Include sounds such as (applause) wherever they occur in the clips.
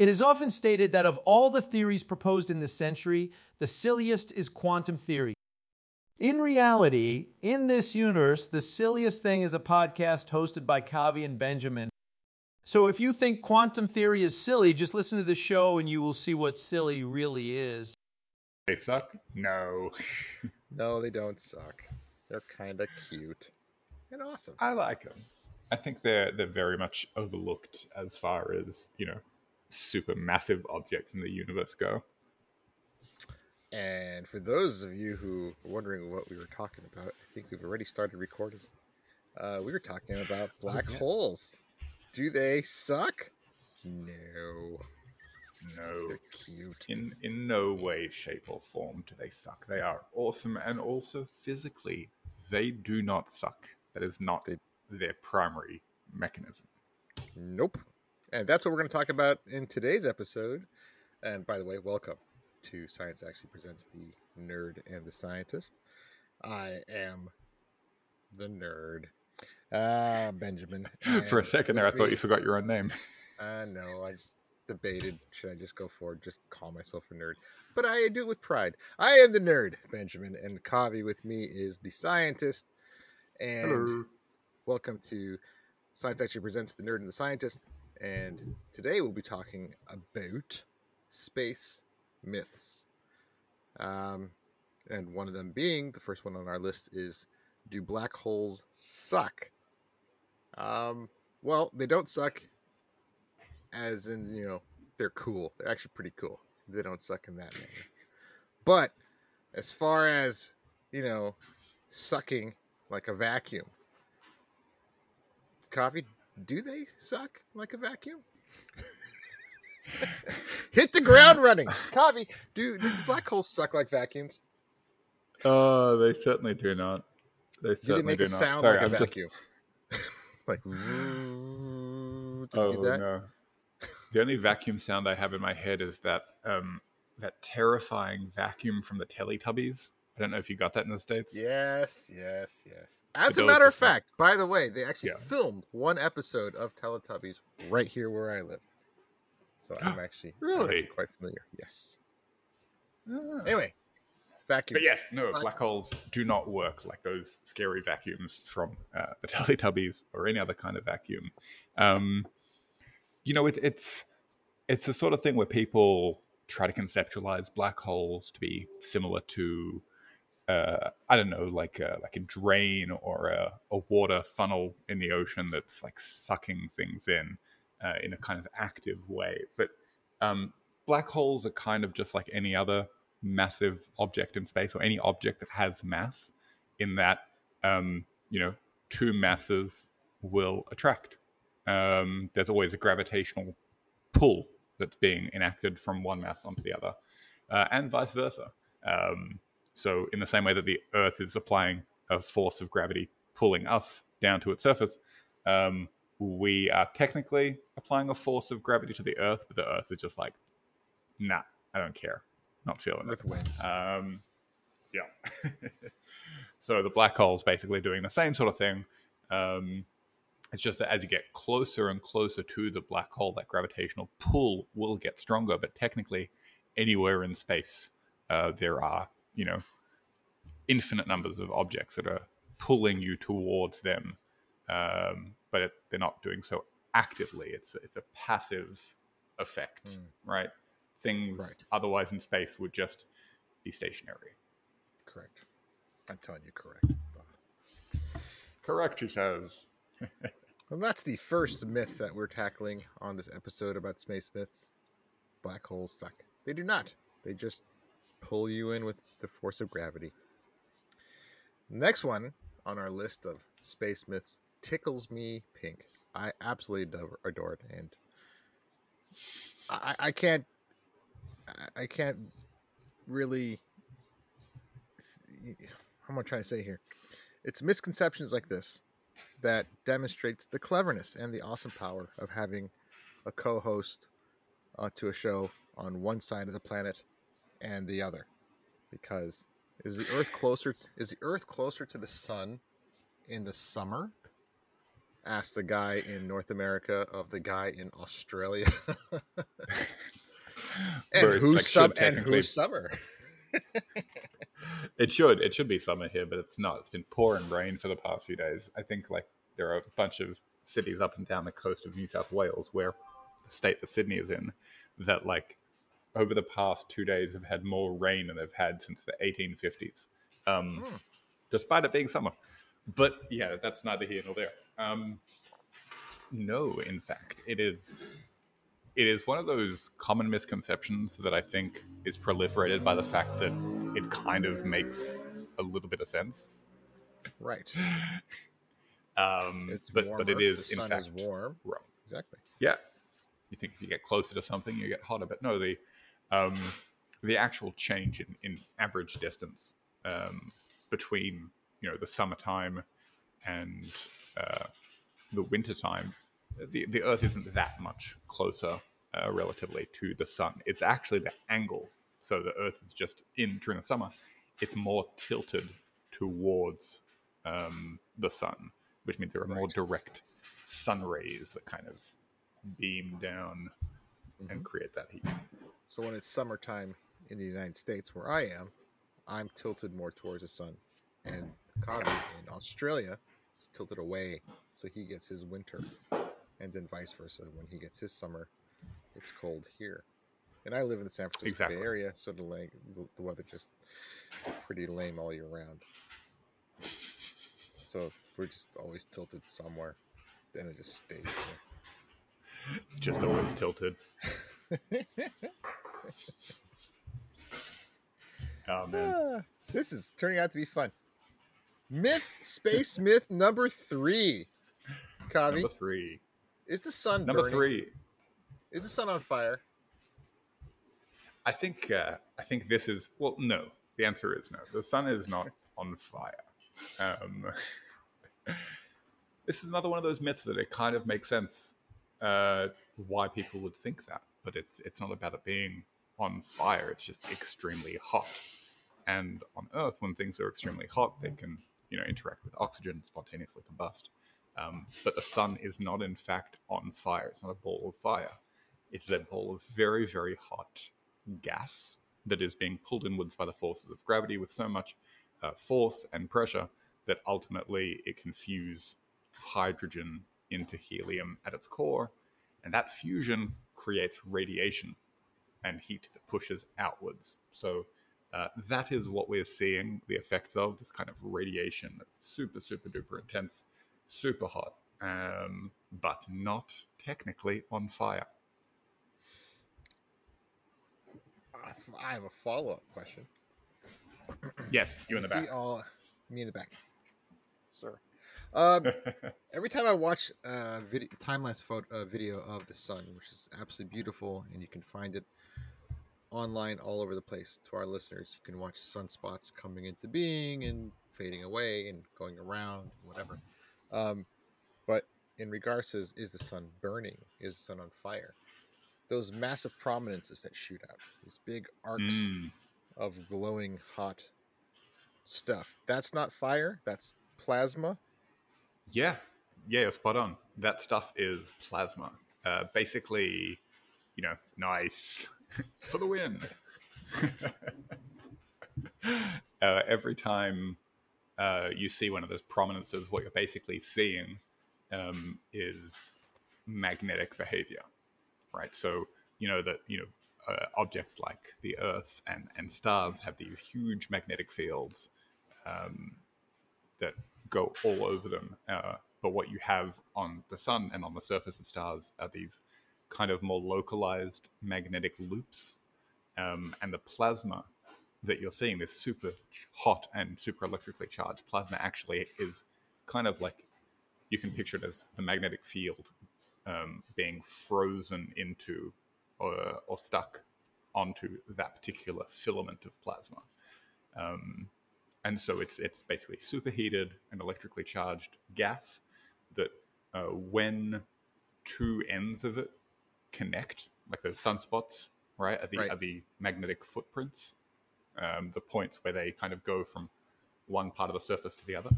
It is often stated that of all the theories proposed in this century, the silliest is quantum theory. In reality, in this universe, the silliest thing is a podcast hosted by Kovi and Benjamin. So if you think quantum theory is silly, just listen to the show and you will see what silly really is. They suck? No. (laughs) No, they don't suck. They're kind of cute and awesome. I like them. I think they're they're very much overlooked as far as you know super massive objects in the universe go. And for those of you who are wondering what we were talking about, I think we've already started recording. Uh, we were talking about black yeah. holes. Do they suck? No. No, (laughs) They're cute. in in no way, shape, or form do they suck. They are awesome, and also physically, they do not suck. That is not They- their primary mechanism. Nope. And that's what we're going to talk about in today's episode. And by the way, welcome to Science Actually Presents the Nerd and the Scientist. I am the nerd, uh, Benjamin. (laughs) For a second there, I thought me- you forgot your own name. (laughs) I know. I just debated should I just go forward, just call myself a nerd. But I do it with pride. I am the nerd, Benjamin, and Kovi with me is the scientist. And welcome to Science Actually Presents the Nerd and the Scientist. And today we'll be talking about space myths. Um, and one of them being the first one on our list is Do black holes suck? Um, well, they don't suck as in, you know, they're cool. They're actually pretty cool. They don't suck in that manner. But as far as, you know, sucking like a vacuum, coffee, do they suck like a vacuum? (laughs) Hit the ground running. Coffee, do, do black holes suck like vacuums? Oh, they certainly do not. They Do they certainly make do a not. sound Sorry, like a I'm just- vacuum? (laughs) like, did you Oh no! The only vacuum sound I have in my head is that um, that terrifying vacuum from the Teletubbies. I don't know if you got that in the states. Yes, yes, yes. As a matter of fact, by the way, they actually Yeah. filmed one episode of Teletubbies right here where I live. So I'm (gasps) actually I'm Really? actually quite familiar. Yes. Ah. Anyway, vacuum. But yes, no, Black- black holes do not work like those scary vacuums from uh, the (laughs) Teletubbies or any other kind of vacuum. Um, you know, it, it's it's the sort of thing where people try to conceptualize black holes to be similar to, uh, I don't know, like a, like a drain or a, a water funnel in the ocean that's like sucking things in uh, in a kind of active way. But um, black holes are kind of just like any other massive object in space or any object that has mass in that um, you know two masses will attract um, there's always a gravitational pull that's being enacted from one mass onto the other uh, and vice versa um, so in the same way that the earth is applying a force of gravity pulling us down to its surface um, we are technically applying a force of gravity to the earth but the earth is just like nah i don't care not feeling it Earth wins. um, yeah. (laughs) so the black hole is basically doing the same sort of thing. Um, it's just that as you get closer and closer to the black hole, that gravitational pull will get stronger. But technically, anywhere in space, uh, there are you know infinite numbers of objects that are pulling you towards them, um, but it, they're not doing so actively. It's it's a passive effect, Mm. right? Things Right. otherwise in space would just be stationary. correct. I'm telling you, correct. Correct, he says. (laughs) Well, that's the first myth that we're tackling on this episode about space myths. Black holes suck. They do not. They just pull you in with the force of gravity. Next one on our list of space myths tickles me pink. I absolutely adore, it, and I, I can't. I- I can't really. How am I trying to say here? It's misconceptions like this that demonstrates the cleverness and the awesome power of having a co-host uh, to a show on one side of the planet and the other because is the earth closer is the earth closer to the sun in the summer asked the guy in north america of the guy in australia (laughs) And who's like, should and who's summer? (laughs) It should. It should be summer here, but it's not. It's been pouring rain for the past few days. I think like there are a bunch of cities up and down the coast of New South Wales, where the state that Sydney is in, that like over the past two days have had more rain than they've had since the 1850s, um, Hmm. despite it being summer. But yeah, that's neither here nor there. Um, no, in fact, it is. It is one of those common misconceptions that I think is proliferated by the fact that it kind of makes a little bit of sense. Right. (sighs) Um, It's but warmer. but it is the in fact is warm. wrong. Exactly. Yeah, you think if you get closer to something, you get hotter, but no, the um, the actual change in, in average distance um, between you know the summertime and uh, the wintertime, the the Earth isn't that much closer uh, relatively to the sun. It's actually the angle. So the Earth is just in during the summer. It's more tilted towards um, the sun, which means there are more direct sun rays that kind of beam down and Mhm. create that heat. So when it's summertime in the United States, where I am, I'm tilted more towards the sun, and Kovi in Australia is tilted away, so he gets his winter, and then vice versa. When he gets his summer, it's cold here. And I live in the San Francisco Exactly. Bay Area, so the, the weather just pretty lame all year round. So we're just always tilted somewhere, then it just stays there. Just always tilted. (laughs) Oh man, Ah, this is turning out to be fun. Myth, space (laughs) myth number three. Kovi, number three. is the sun Number burning? three. Is the sun on fire? I think uh, I think this is well. No, the answer is no. The sun is not (laughs) on fire. Um, (laughs) this is another one of those myths that it kind of makes sense uh, why people would think that, but it's it's not about it being on fire. It's just extremely hot. And on Earth, when things are extremely hot, they can you know interact with oxygen, and spontaneously combust. Um, but the sun is not in fact on fire. It's not a ball of fire. It's a ball of very very hot gas that is being pulled inwards by the forces of gravity with so much uh, force and pressure that ultimately it can fuse hydrogen into helium at its core, and that fusion creates radiation and heat that pushes outwards. So uh, that is what we're seeing the effects of this kind of radiation that's super, super duper intense, super hot, um, but not technically on fire. I have a follow up question. Yes, you in the See back. all me in the back, sir. Um, (laughs) every time I watch a video, time lapse photo uh, video of the sun, which is absolutely beautiful, and you can find it online all over the place. To our listeners, you can watch sunspots coming into being and fading away and going around, whatever. Um, but in regards to is, is the sun burning? Is the sun on fire? Those massive prominences that shoot out, these big arcs Mm, of glowing hot stuff. That's not fire. That's plasma. Yeah, yeah, you're spot on. That stuff is plasma. Uh, basically, you know, nice (laughs) for the win. (laughs) uh, every time uh, you see one of those prominences, what you're basically seeing um, is magnetic behavior, right? So you know that you know uh, objects like the Earth and and stars have these huge magnetic fields um, that go all over them. Uh, but what you have on the sun and on the surface of stars are these kind of more localized magnetic loops, um, and the plasma that you're seeing, this super hot and super electrically charged plasma, actually is kind of like you can picture it as the magnetic field um, being frozen into or, or stuck onto that particular filament of plasma. Um, and so it's it's basically superheated and electrically charged gas that uh, when two ends of it connect, like those sunspots, right, are the Right. are the magnetic footprints, um, the points where they kind of go from one part of the surface to the other.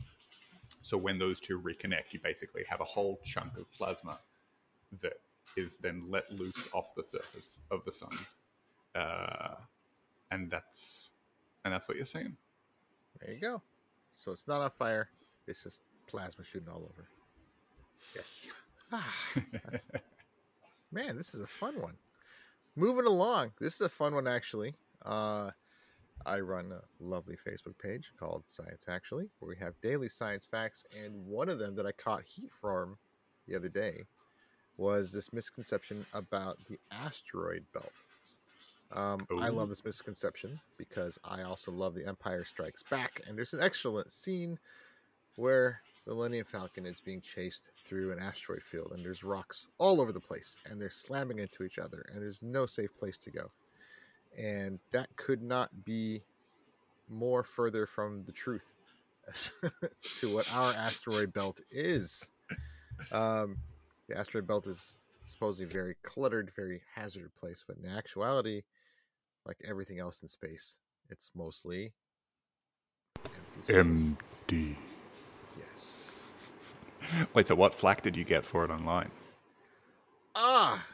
So when those two reconnect, you basically have a whole chunk of plasma that is then let loose off the surface of the sun. uh, and that's and that's what you're seeing. There you go. So it's not on fire. It's just plasma shooting all over. Yes. Ah, man, this is a fun one. Moving along. This is a fun one actually. Uh, I run a lovely Facebook page called Science Actually, where we have daily science facts, and one of them that I caught heat from the other day was this misconception about the asteroid belt. Um, I love this misconception because I also love The Empire Strikes Back, and there's an excellent scene where the Millennium Falcon is being chased through an asteroid field, and there's rocks all over the place, and they're slamming into each other, and there's no safe place to go. And that could not be more further from the truth (laughs) to what our asteroid belt is. Um, the asteroid belt is supposedly a very cluttered, very hazardous place, but in actuality, like everything else in space, it's mostly empty space. MD. yes. (laughs) Wait, so what flack did you get for it online? Ah,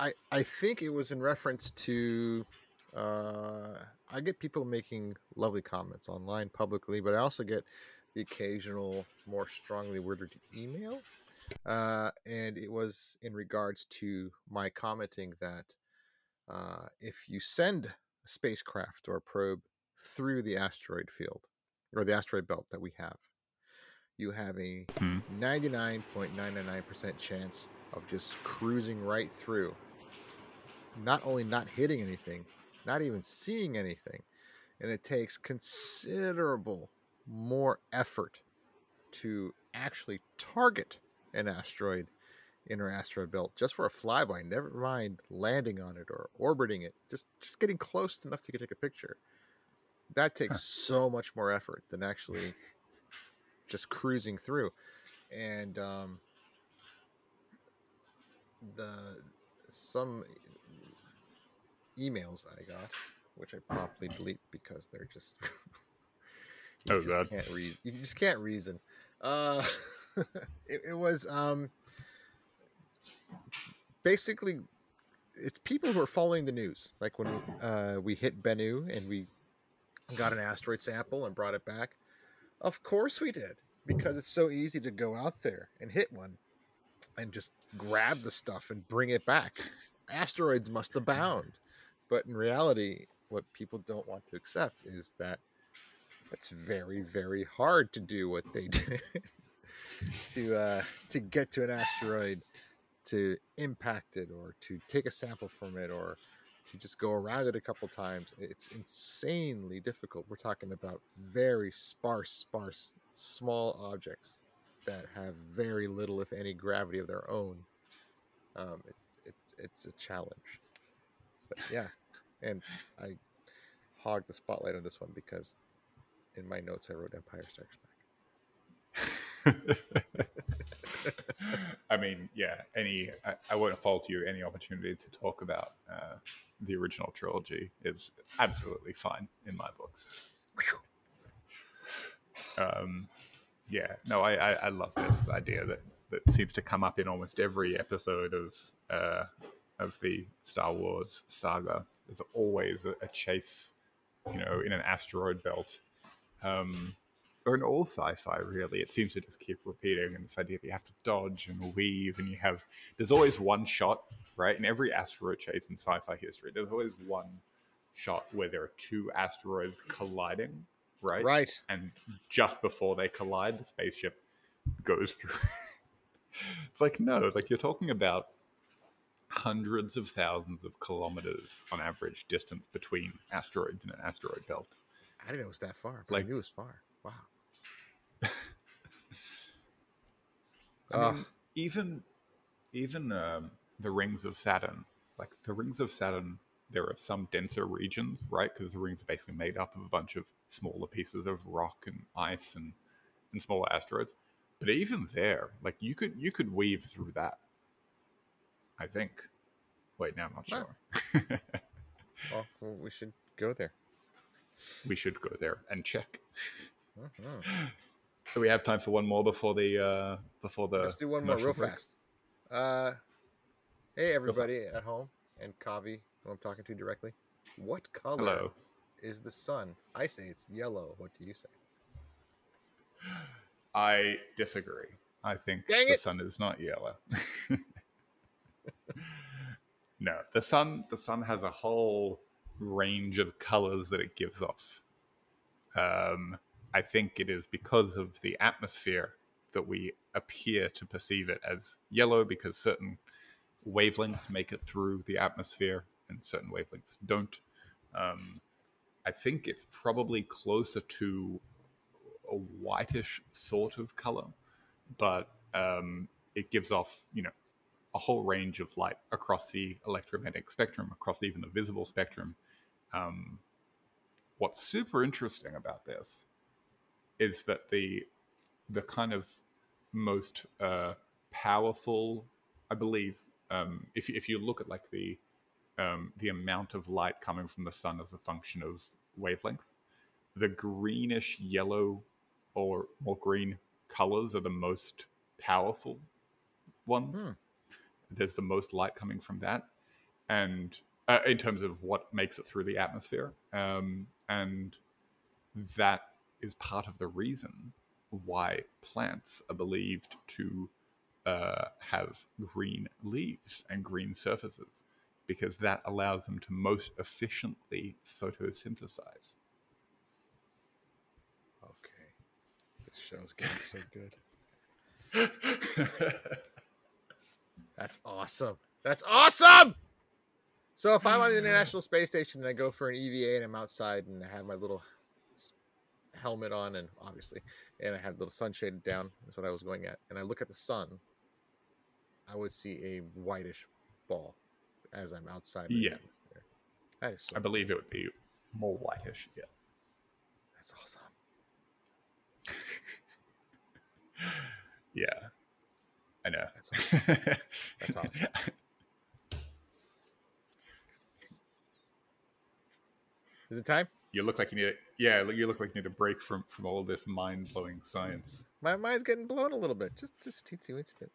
I, I, I think it was in reference to. Uh, I get people making lovely comments online publicly, but I also get the occasional more strongly worded email. Uh, and it was in regards to my commenting that uh, if you send a spacecraft or a probe through the asteroid field or the asteroid belt that we have, you have a Hmm. 99.999% chance of just cruising right through. Not only not hitting anything, not even seeing anything. And it takes considerable more effort to actually target an asteroid in our asteroid belt just for a flyby, never mind landing on it or orbiting it, just just getting close enough to take a picture. That takes Huh. so much more effort than actually just cruising through. And um, the some emails I got, which I promptly delete because they're just (laughs) you Oh, just God. can't read. You just can't reason. Uh, (laughs) it, it was um, basically it's people who are following the news. Like when uh, we hit Bennu and we got an asteroid sample and brought it back. Of course we did, because it's so easy to go out there and hit one and just grab the stuff and bring it back. Asteroids must abound. But in reality, what people don't want to accept is that it's very, very hard to do what they (laughs) did to uh, to get to an asteroid, to impact it, or to take a sample from it, or to just go around it a couple times. It's insanely difficult. We're talking about very sparse, sparse, small objects that have very little, if any, gravity of their own. Um, it's it's it's a challenge. But yeah, and I hogged the spotlight on this one because in my notes I wrote Empire Strikes Back. (laughs) I mean, yeah. Any, I, I won't fault you. Any opportunity to talk about uh, the original trilogy is absolutely fine in my books. Um, yeah, no, I, I, I love this idea that that seems to come up in almost every episode of uh, of the Star Wars saga. There's always a, a chase, you know, in an asteroid belt. Um, or in all sci-fi really it seems to just keep repeating and this idea that you have to dodge and weave and you have there's always one shot right in every asteroid chase in sci-fi history there's always one shot where there are two asteroids colliding right Right. and just before they collide the spaceship goes through (laughs) it's like no like you're talking about hundreds of thousands of kilometers on average distance between asteroids in an asteroid belt I didn't know it was that far. But Like- I knew it was far. Wow. I mean, even even um, the rings of Saturn, like the rings of Saturn, there are some denser regions, right? Because the rings are basically made up of a bunch of smaller pieces of rock and ice and and smaller asteroids. But even there, like you could you could weave through that. I think. Wait, now I'm not sure. (laughs) Well, well, we should go there. we should go there and check. Mhm. Do we have time for one more before the uh before the Let's do one more real break? fast. Uh, hey, everybody at home, and Kovi who I'm talking to directly. What color Hello. is the sun? I say it's yellow. What do you say? I disagree. I think Dang the it. sun is not yellow. (laughs) no, the sun the sun has a whole range of colors that it gives off. Um, I think it is because of the atmosphere that we appear to perceive it as yellow because certain wavelengths make it through the atmosphere and certain wavelengths don't. Um, I think it's probably closer to a whitish sort of color, but um, it gives off, you know, a whole range of light across the electromagnetic spectrum, across even the visible spectrum. Um, what's super interesting about this is that the the kind of most uh, powerful, I believe, um, if if you look at like the um, the amount of light coming from the sun as a function of wavelength, the greenish yellow or more green colors are the most powerful ones. Hmm. There's the most light coming from that, and uh, in terms of what makes it through the atmosphere, um, and that is part of the reason why plants are believed to uh, have green leaves and green surfaces, because that allows them to most efficiently photosynthesize. Okay. This show's getting so good. (laughs) That's awesome. That's awesome. So if I'm on the International Space Station and I go for an EVA and I'm outside and I have my little helmet on and obviously and I had the little sun shaded down, that's what I was going at, and I look at the sun, I would see a whitish ball as I'm outside. Yeah. atmosphere. That is so I believe it would be more whitish. Yeah. that's awesome. (laughs) Yeah. I know. That's awesome. That's (laughs) awesome. (laughs) Is it time? You look like you need a yeah, you look like you need a break from from all this mind blowing science. My mind's getting blown a little bit. Just just a teensy weensy bit.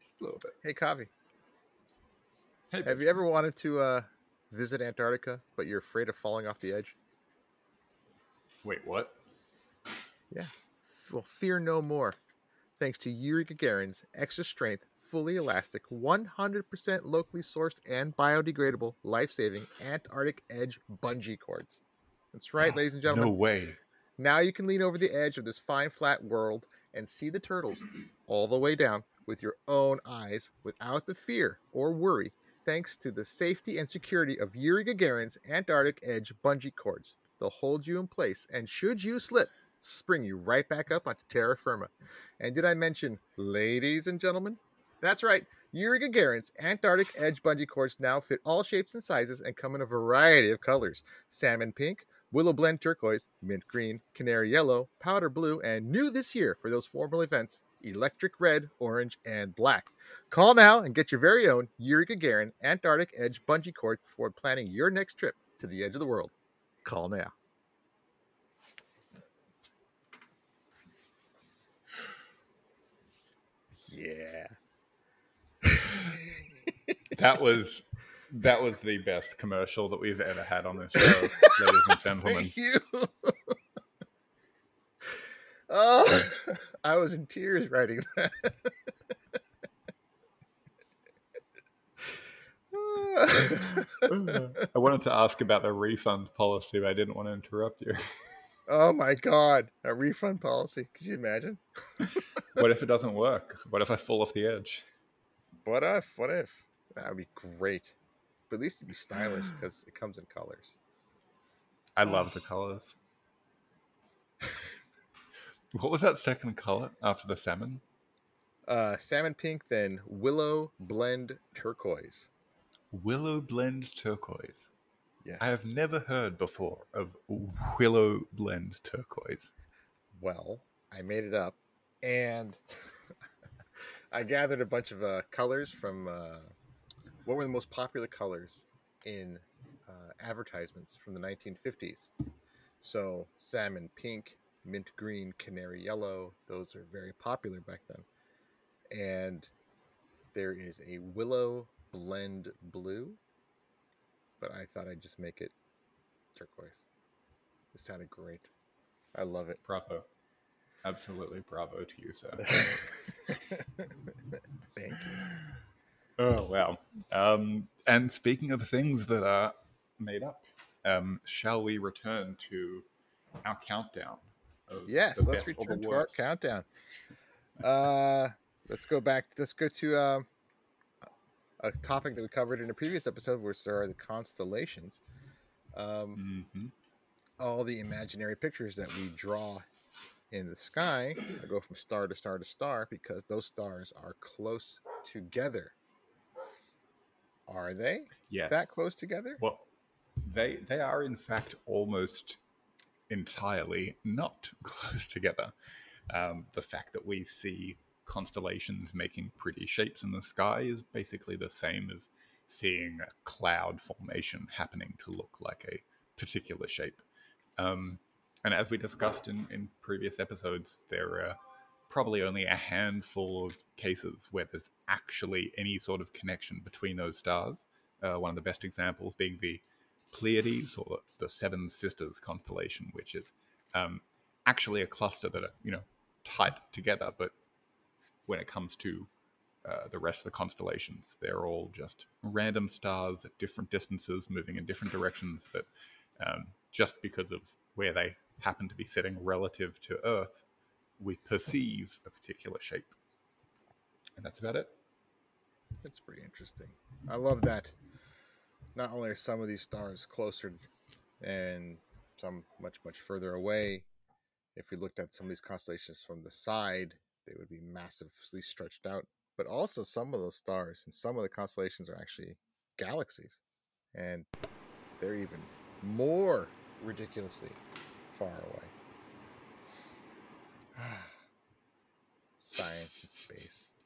Just a little bit. Hey, Kovi, Hey, have you ever wanted to uh, visit Antarctica, but you're afraid of falling off the edge? wait, what? Yeah. Well, fear no more. Thanks to Yuri Gagarin's extra strength, fully elastic, 100% locally sourced and biodegradable, life saving Antarctic Edge bungee cords. That's right, ladies and gentlemen. No way. Now you can lean over the edge of this fine, flat world and see the turtles all the way down with your own eyes without the fear or worry, thanks to the safety and security of Yuri Gagarin's Antarctic Edge bungee cords. They'll hold you in place, and should you slip, spring you right back up onto terra firma. And did I mention, ladies and gentlemen? That's right. Yuri Gagarin's Antarctic Edge bungee cords now fit all shapes and sizes and come in a variety of colors salmon pink, willow blend turquoise, mint green, canary yellow, powder blue, and new this year for those formal events, electric red, orange, and black. Call now and get your very own Yuri Gagarin Antarctic Edge bungee cord before planning your next trip to the edge of the world. Call now. Yeah. (laughs) That was that was the best commercial that we've ever had on this show, ladies and (laughs) gentlemen. Thank you. (laughs) oh, I was in tears writing that. (laughs) I wanted to ask about the refund policy, but I didn't want to interrupt you. oh my god, a refund policy. Could you imagine? What if it doesn't work? What if I fall off the edge? What if? What if? That would be great. But at least it'd be stylish (sighs) because it comes in colors. I love the colors. (laughs) what was that second color after the salmon? Uh, salmon pink, then willow blend turquoise. Willow blend turquoise. Yes. I have never heard before of willow blend turquoise. Well, I made it up, and (laughs) I gathered a bunch of uh, colors from uh, what were the most popular colors in uh, advertisements from the 1950s. So, salmon pink, mint green, canary yellow, those are very popular back then. And there is a willow blend blue, but I thought I'd just make it turquoise. It sounded great. I love it. Bravo. Absolutely bravo to you, sir. (laughs) Thank you. Oh, wow. Um, and speaking of things that are made up, um, shall we return to our countdown? Yes, let's return to our countdown. Uh, let's go back. Let's go to um, a topic that we covered in a previous episode, which are the constellations. Um, Mhm. all the imaginary pictures that we draw in the sky I go from star to star to star because those stars are close together. Are they Yes. that close together? Well, they they are in fact almost entirely not (laughs) close together. Um, the fact that we see constellations making pretty shapes in the sky is basically the same as seeing a cloud formation happening to look like a particular shape. Um, and as we discussed in, in previous episodes, there are probably only a handful of cases where there's actually any sort of connection between those stars. Uh, one of the best examples being the Pleiades or the Seven Sisters constellation, which is um, actually a cluster that are you know tied together, but when it comes to uh, the rest of the constellations, they're all just random stars at different distances, moving in different directions. That um, just because of where they happen to be sitting relative to Earth, we perceive a particular shape, and that's about it. That's pretty interesting. I love that. Not only are some of these stars closer and some much, much further away, if we looked at some of these constellations from the side, they would be massively stretched out. But also, some of those stars and some of the constellations are actually galaxies. And they're even more ridiculously far away. (sighs) Science and space. (laughs)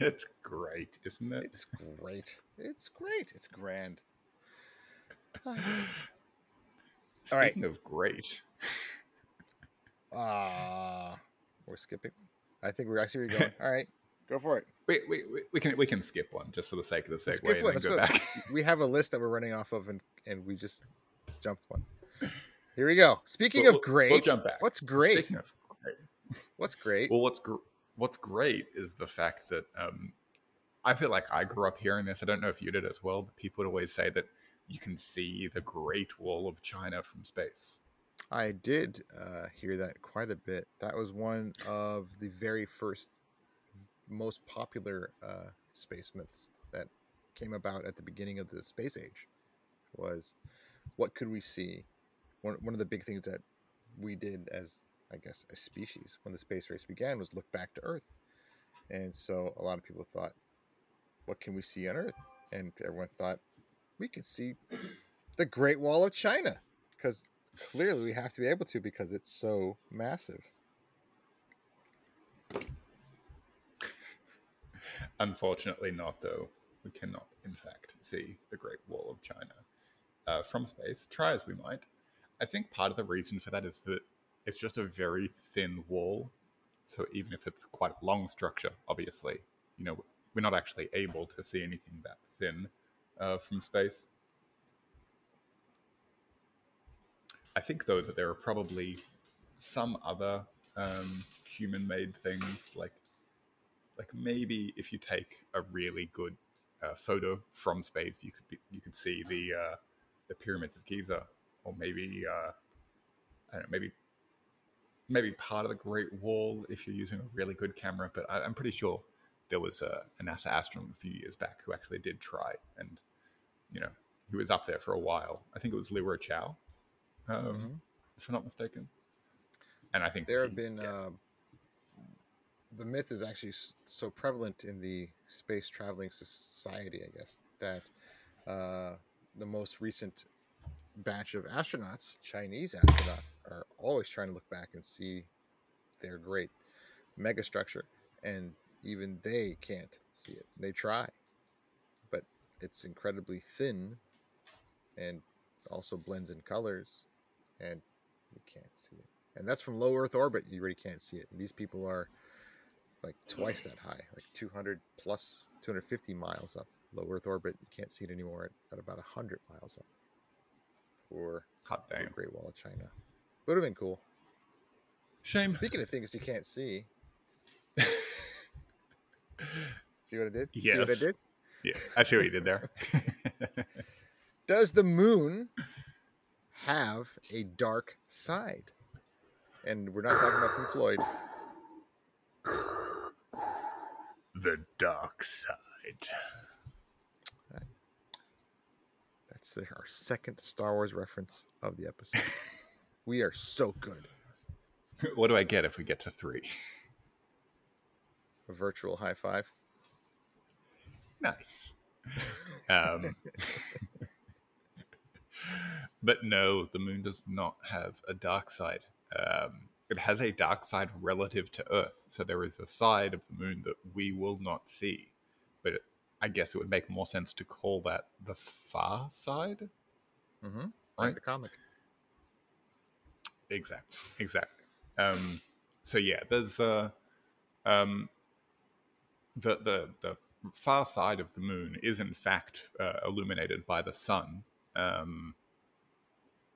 It's great, isn't it? It's great. It's great. It's grand. (sighs) Speaking right. of great, (laughs) Ah, we're skipping. I think we're actually going. (laughs) All right, go for it. we, we, we- we can we can skip one just for the sake of the segue Skip and one. Let's go go. back. We have a list that we're running off of, and and we just jumped one. (clears throat) Here we go. Speaking We'll- of great, we'll jump back. what's great? Speaking of great, What's great? well, what's gr- what's great is the fact that um, I feel like I grew up hearing this. I don't know if you did as well, but people would always say that you can see the Great Wall of China from space. I did uh, hear that quite a bit. That was one of the very first, most popular uh, space myths that came about at the beginning of the space age. Was what could we see? One one of the big things that we did as I guess a species when the space race began was look back to Earth, and so a lot of people thought, what can we see on Earth? And everyone thought we could see the Great Wall of China because clearly we have to be able to because it's so massive. Unfortunately, not though. We cannot, in fact, see the Great Wall of China uh, from space. Try as we might. I think part of the reason for that is that it's just a very thin wall. So even if it's quite a long structure, obviously, you know, we're not actually able to see anything that thin uh, from space. I think though that there are probably some other um, human-made things like like maybe if you take a really good uh, photo from space, you could be, you could see the uh, the pyramids of Giza, or maybe uh, I don't know, maybe maybe part of the Great Wall if you're using a really good camera. But I, I'm pretty sure there was a, a NASA astronaut a few years back who actually did try, and you know he was up there for a while. I think it was Leroy Chiao, um, Mhm. if I'm not mistaken. And I think There he- have been yeah. uh, the myth is actually so prevalent in the space traveling society, I guess, that uh, the most recent batch of astronauts, Chinese astronauts, are always trying to look back and see their great megastructure, and even they can't see it. They try, but it's incredibly thin, and also blends in colors, and you can't see it. And that's from low Earth orbit. You really can't see it. And these people are like twice that high, like 200 plus 250 miles up. low Earth orbit. You can't see it anymore at, at about 100 miles up. Or Hot the damn. Great Wall of China. Would have been cool. Shame. Speaking of things you can't see, (laughs) see what I did? See what I Yes. did? Yeah, I see what you did there. (laughs) Does the moon have a dark side? And we're not talking about Pink Floyd. the dark side. That's our second Star Wars reference of the episode. (laughs) we are so good. What do I get if we get to three? A virtual high five. Nice. Um, (laughs) but no, the moon does not have a dark side. Um, it has a dark side relative to Earth. So there is a side of the moon that we will not see. I guess it would make more sense to call that the far side. Mm-hmm. Like Right. the comic. Exactly. Exactly. Um, so yeah, there's uh, um, the the the far side of the moon is in fact uh, illuminated by the sun. Um,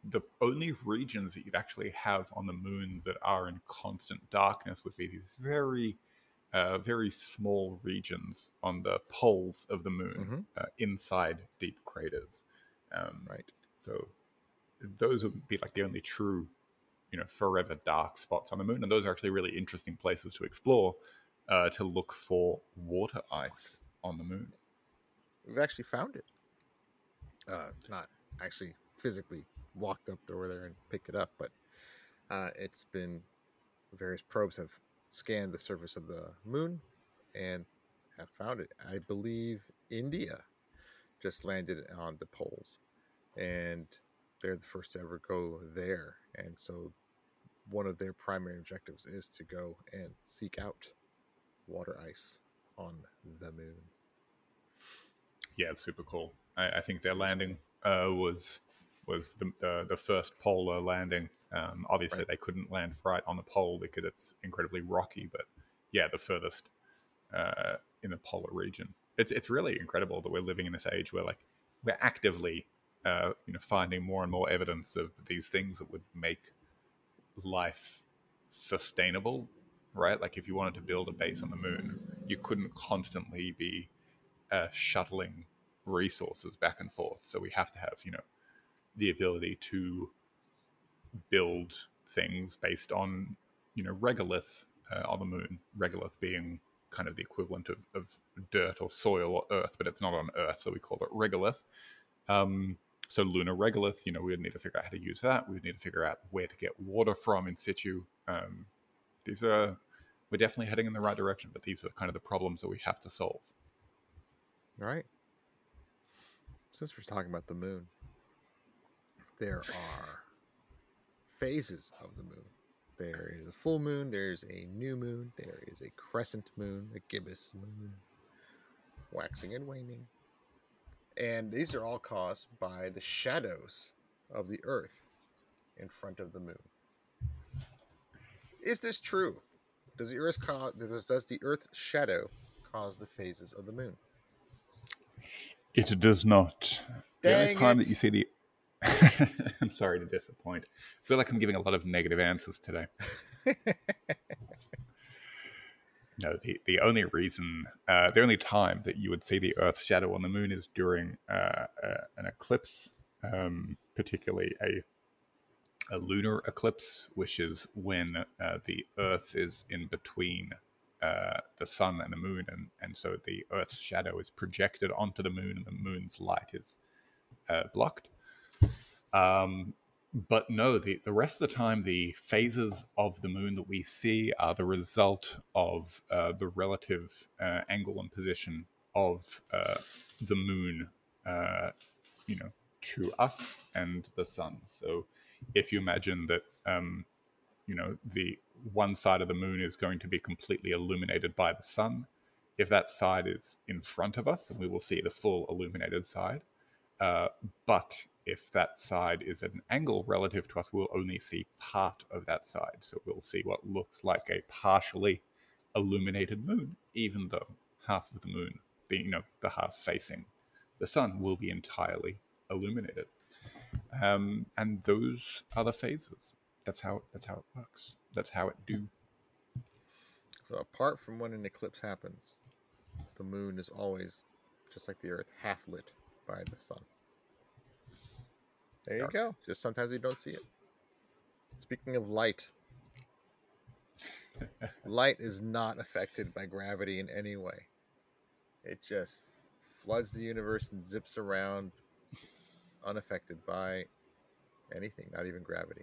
the only regions that you'd actually have on the moon that are in constant darkness would be these very, uh, very small regions on the poles of the moon, Mhm. uh, inside deep craters. Um, Right. so those would be like the only true, you know, forever dark spots on the moon, and those are actually really interesting places to explore, uh, to look for water ice on the moon. We've actually found it. Uh, not actually physically walked up over there and picked it up, but uh, it's been various probes have scanned the surface of the moon and have found it. I believe India just landed on the poles, and they're the first to ever go there. And so, one of their primary objectives is to go and seek out water ice on the moon. Yeah, it's super cool. I, I think their landing uh, was was the, the the first polar landing. Um, obviously, Right. they couldn't land right on the pole because it's incredibly rocky. But yeah, the furthest uh, in the polar region. It's it's really incredible that we're living in this age where like we're actively uh, you know finding more and more evidence of these things that would make life sustainable. Right, like if you wanted to build a base on the moon, you couldn't constantly be uh, shuttling resources back and forth. So we have to have, you know, the ability to build things based on, you know, regolith uh, on the moon. Regolith being kind of the equivalent of, of dirt or soil or earth, but it's not on Earth, so we call it regolith. Um, so lunar regolith, you know, we would need to figure out how to use that. We would need to figure out where to get water from in situ. Um, these are we're definitely heading in the right direction, but these are kind of the problems that we have to solve. All right. Since we're talking about the moon, there are phases of the moon. There is a full moon, there's a new moon, there is a crescent moon, a gibbous moon, waxing and waning. And these are all caused by the shadows of the earth in front of the moon. Is this true? Does the earth cause does, the earth's shadow cause the phases of the moon? It does not. the only Dang time it. that you see the. (laughs) I'm sorry to disappoint. I feel like I'm giving a lot of negative answers today. (laughs) no, the, the only reason, uh, the only time that you would see the Earth's shadow on the moon is during uh, uh, an eclipse, um, particularly a a lunar eclipse, which is when uh, the Earth is in between uh, the sun and the moon, and, and so the Earth's shadow is projected onto the moon, and the moon's light is uh, blocked. Um, but no, the, the rest of the time, the phases of the moon that we see are the result of uh, the relative uh, angle and position of uh, the moon, uh, you know, to us and the sun. So if you imagine that, um, you know, the one side of the moon is going to be completely illuminated by the sun, if that side is in front of us, then we will see the full illuminated side. Uh, but if that side is at an angle relative to us, we'll only see part of that side. So we'll see what looks like a partially illuminated moon, even though half of the moon being you know the half facing the sun, will be entirely illuminated. Um, and those are the phases. That's how that's how it works. That's how it do. So apart from when an eclipse happens, the moon is always, just like the Earth, half lit by the sun. There you go. Just sometimes we don't see it. Speaking of light, (laughs) light is not affected by gravity in any way. It just floods the universe and zips around unaffected by anything, not even gravity.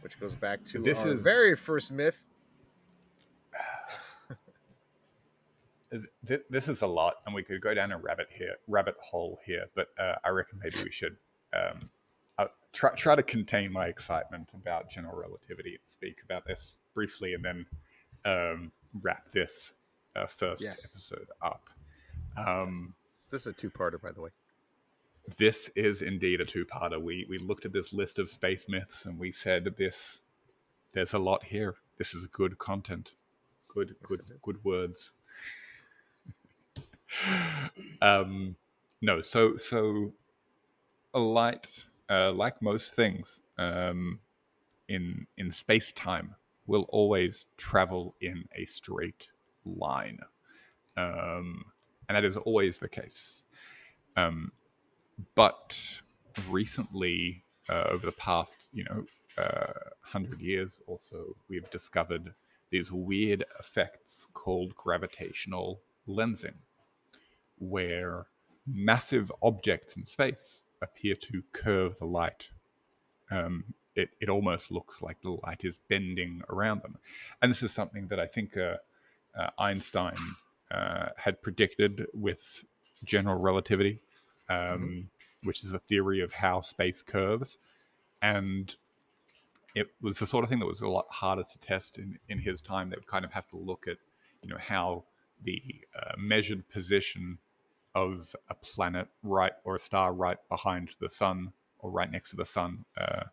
Which goes back to This our is- very first myth. Th- This is a lot, and we could go down a rabbit here, rabbit hole here. But uh, I reckon maybe we should um, uh, try try to contain my excitement about general relativity and speak about this briefly, and then um, wrap this uh, first Yes. episode up. Um, This is a two-parter, by the way. this is indeed a two-parter. We we looked at this list of space myths, and we said this. There's a lot here. This is good content. Good, good, good words. (laughs) um, no, so so a light, uh, like most things um, in in space time, will always travel in a straight line, um, and that is always the case. Um, but recently, uh, over the past, you know, uh, hundred years or so, we've discovered these weird effects called gravitational lensing, where massive objects in space appear to curve the light. Um, it, it almost looks like the light is bending around them. And this is something that I think uh, uh, Einstein uh, had predicted with general relativity, um, which is a theory of how space curves. And it was the sort of thing that was a lot harder to test in, in his time. They would kind of have to look at, you know, how the uh, measured position of a planet right or a star right behind the sun or right next to the sun uh,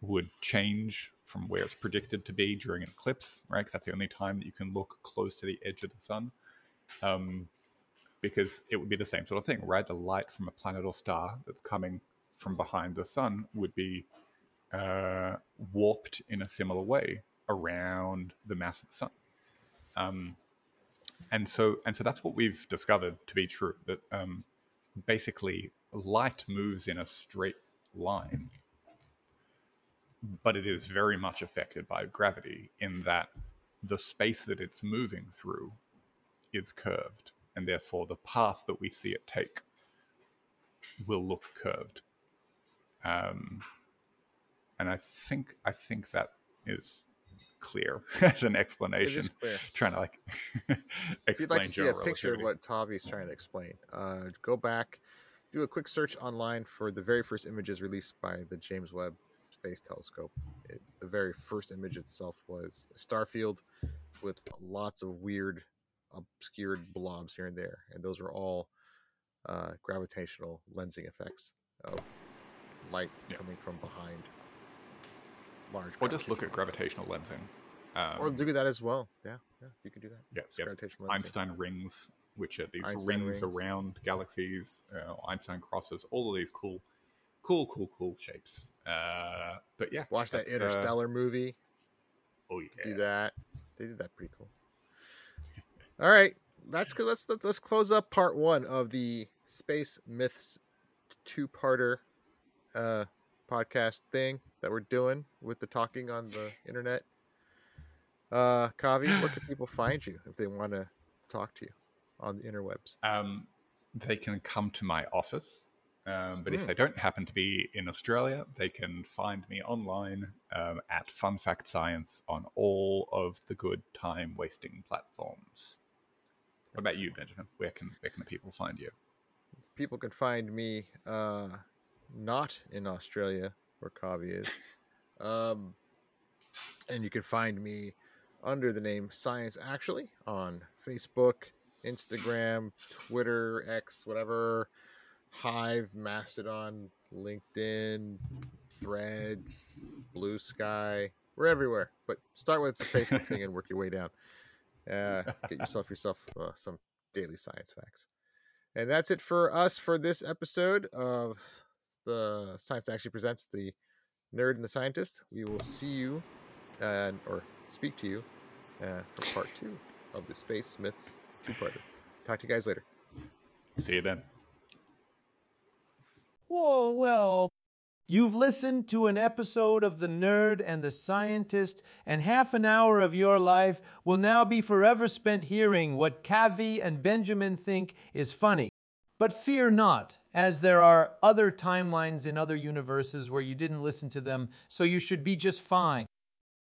would change from where it's predicted to be during an eclipse, right? 'Cause that's the only time that you can look close to the edge of the sun. Um, because it would be the same sort of thing, right? The light from a planet or star that's coming from behind the sun would be uh, warped in a similar way around the mass of the sun. Um, and so, and so that's what we've discovered to be true. That um, basically, light moves in a straight line, but it is very much affected by gravity in that the space that it's moving through is curved, and therefore the path that we see it take will look curved. Um, and I think I think that is clear (laughs) as an explanation. Trying to like (laughs) If you'd like to see a picture of relativity. what Kovi's trying to explain, uh, go back, do a quick search online for the very first images released by the James Webb Space Telescope. It, the very first image itself was a star field with lots of weird, obscured blobs here and there, and those were all uh, gravitational lensing effects of light Yeah. coming from behind large. or just look at gravitational gravitational lensing. Um, Or do that as well. Yeah, yeah, you could do that. yeah, Just yeah. gravitational lensing. Einstein rings, which are these Einstein rings, rings. around galaxies, uh, Einstein crosses, all of these cool, cool, cool, cool shapes. Uh, but yeah, Watch that that's, uh, Interstellar movie. oh yeah, do that. They did that pretty cool. All right, that's good. Let's let's close up part one of the space myths two-parter uh, podcast thing that we're doing with the talking on the internet. Uh, Kovi, where can people (sighs) find you if they want to talk to you on the interwebs? Um, they can come to my office, um, but Hmm. if they don't happen to be in Australia, they can find me online um, at Fun Fact Science on all of the good time wasting platforms. What about you, Benjamin? Where can where can the people find you? People can find me uh, not in Australia where Kovi is. Um, and you can find me under the name Science Actually on Facebook, Instagram, Twitter, X, whatever, Hive, Mastodon, LinkedIn, Threads, Blue Sky. We're everywhere, but start with the Facebook thing and work your way down. Uh, get yourself yourself uh, some daily science facts. And that's it for us for this episode of the Science Actually Presents the Nerd and the Scientist. We will see you uh, or speak to you uh, for part two of the Space Myths two parter. Talk to you guys later. See you then. Whoa, well. You've listened to an episode of The Nerd and the Scientist, and half an hour of your life will now be forever spent hearing what Kovi and Benjamin think is funny. But fear not, as there are other timelines in other universes where you didn't listen to them, so you should be just fine.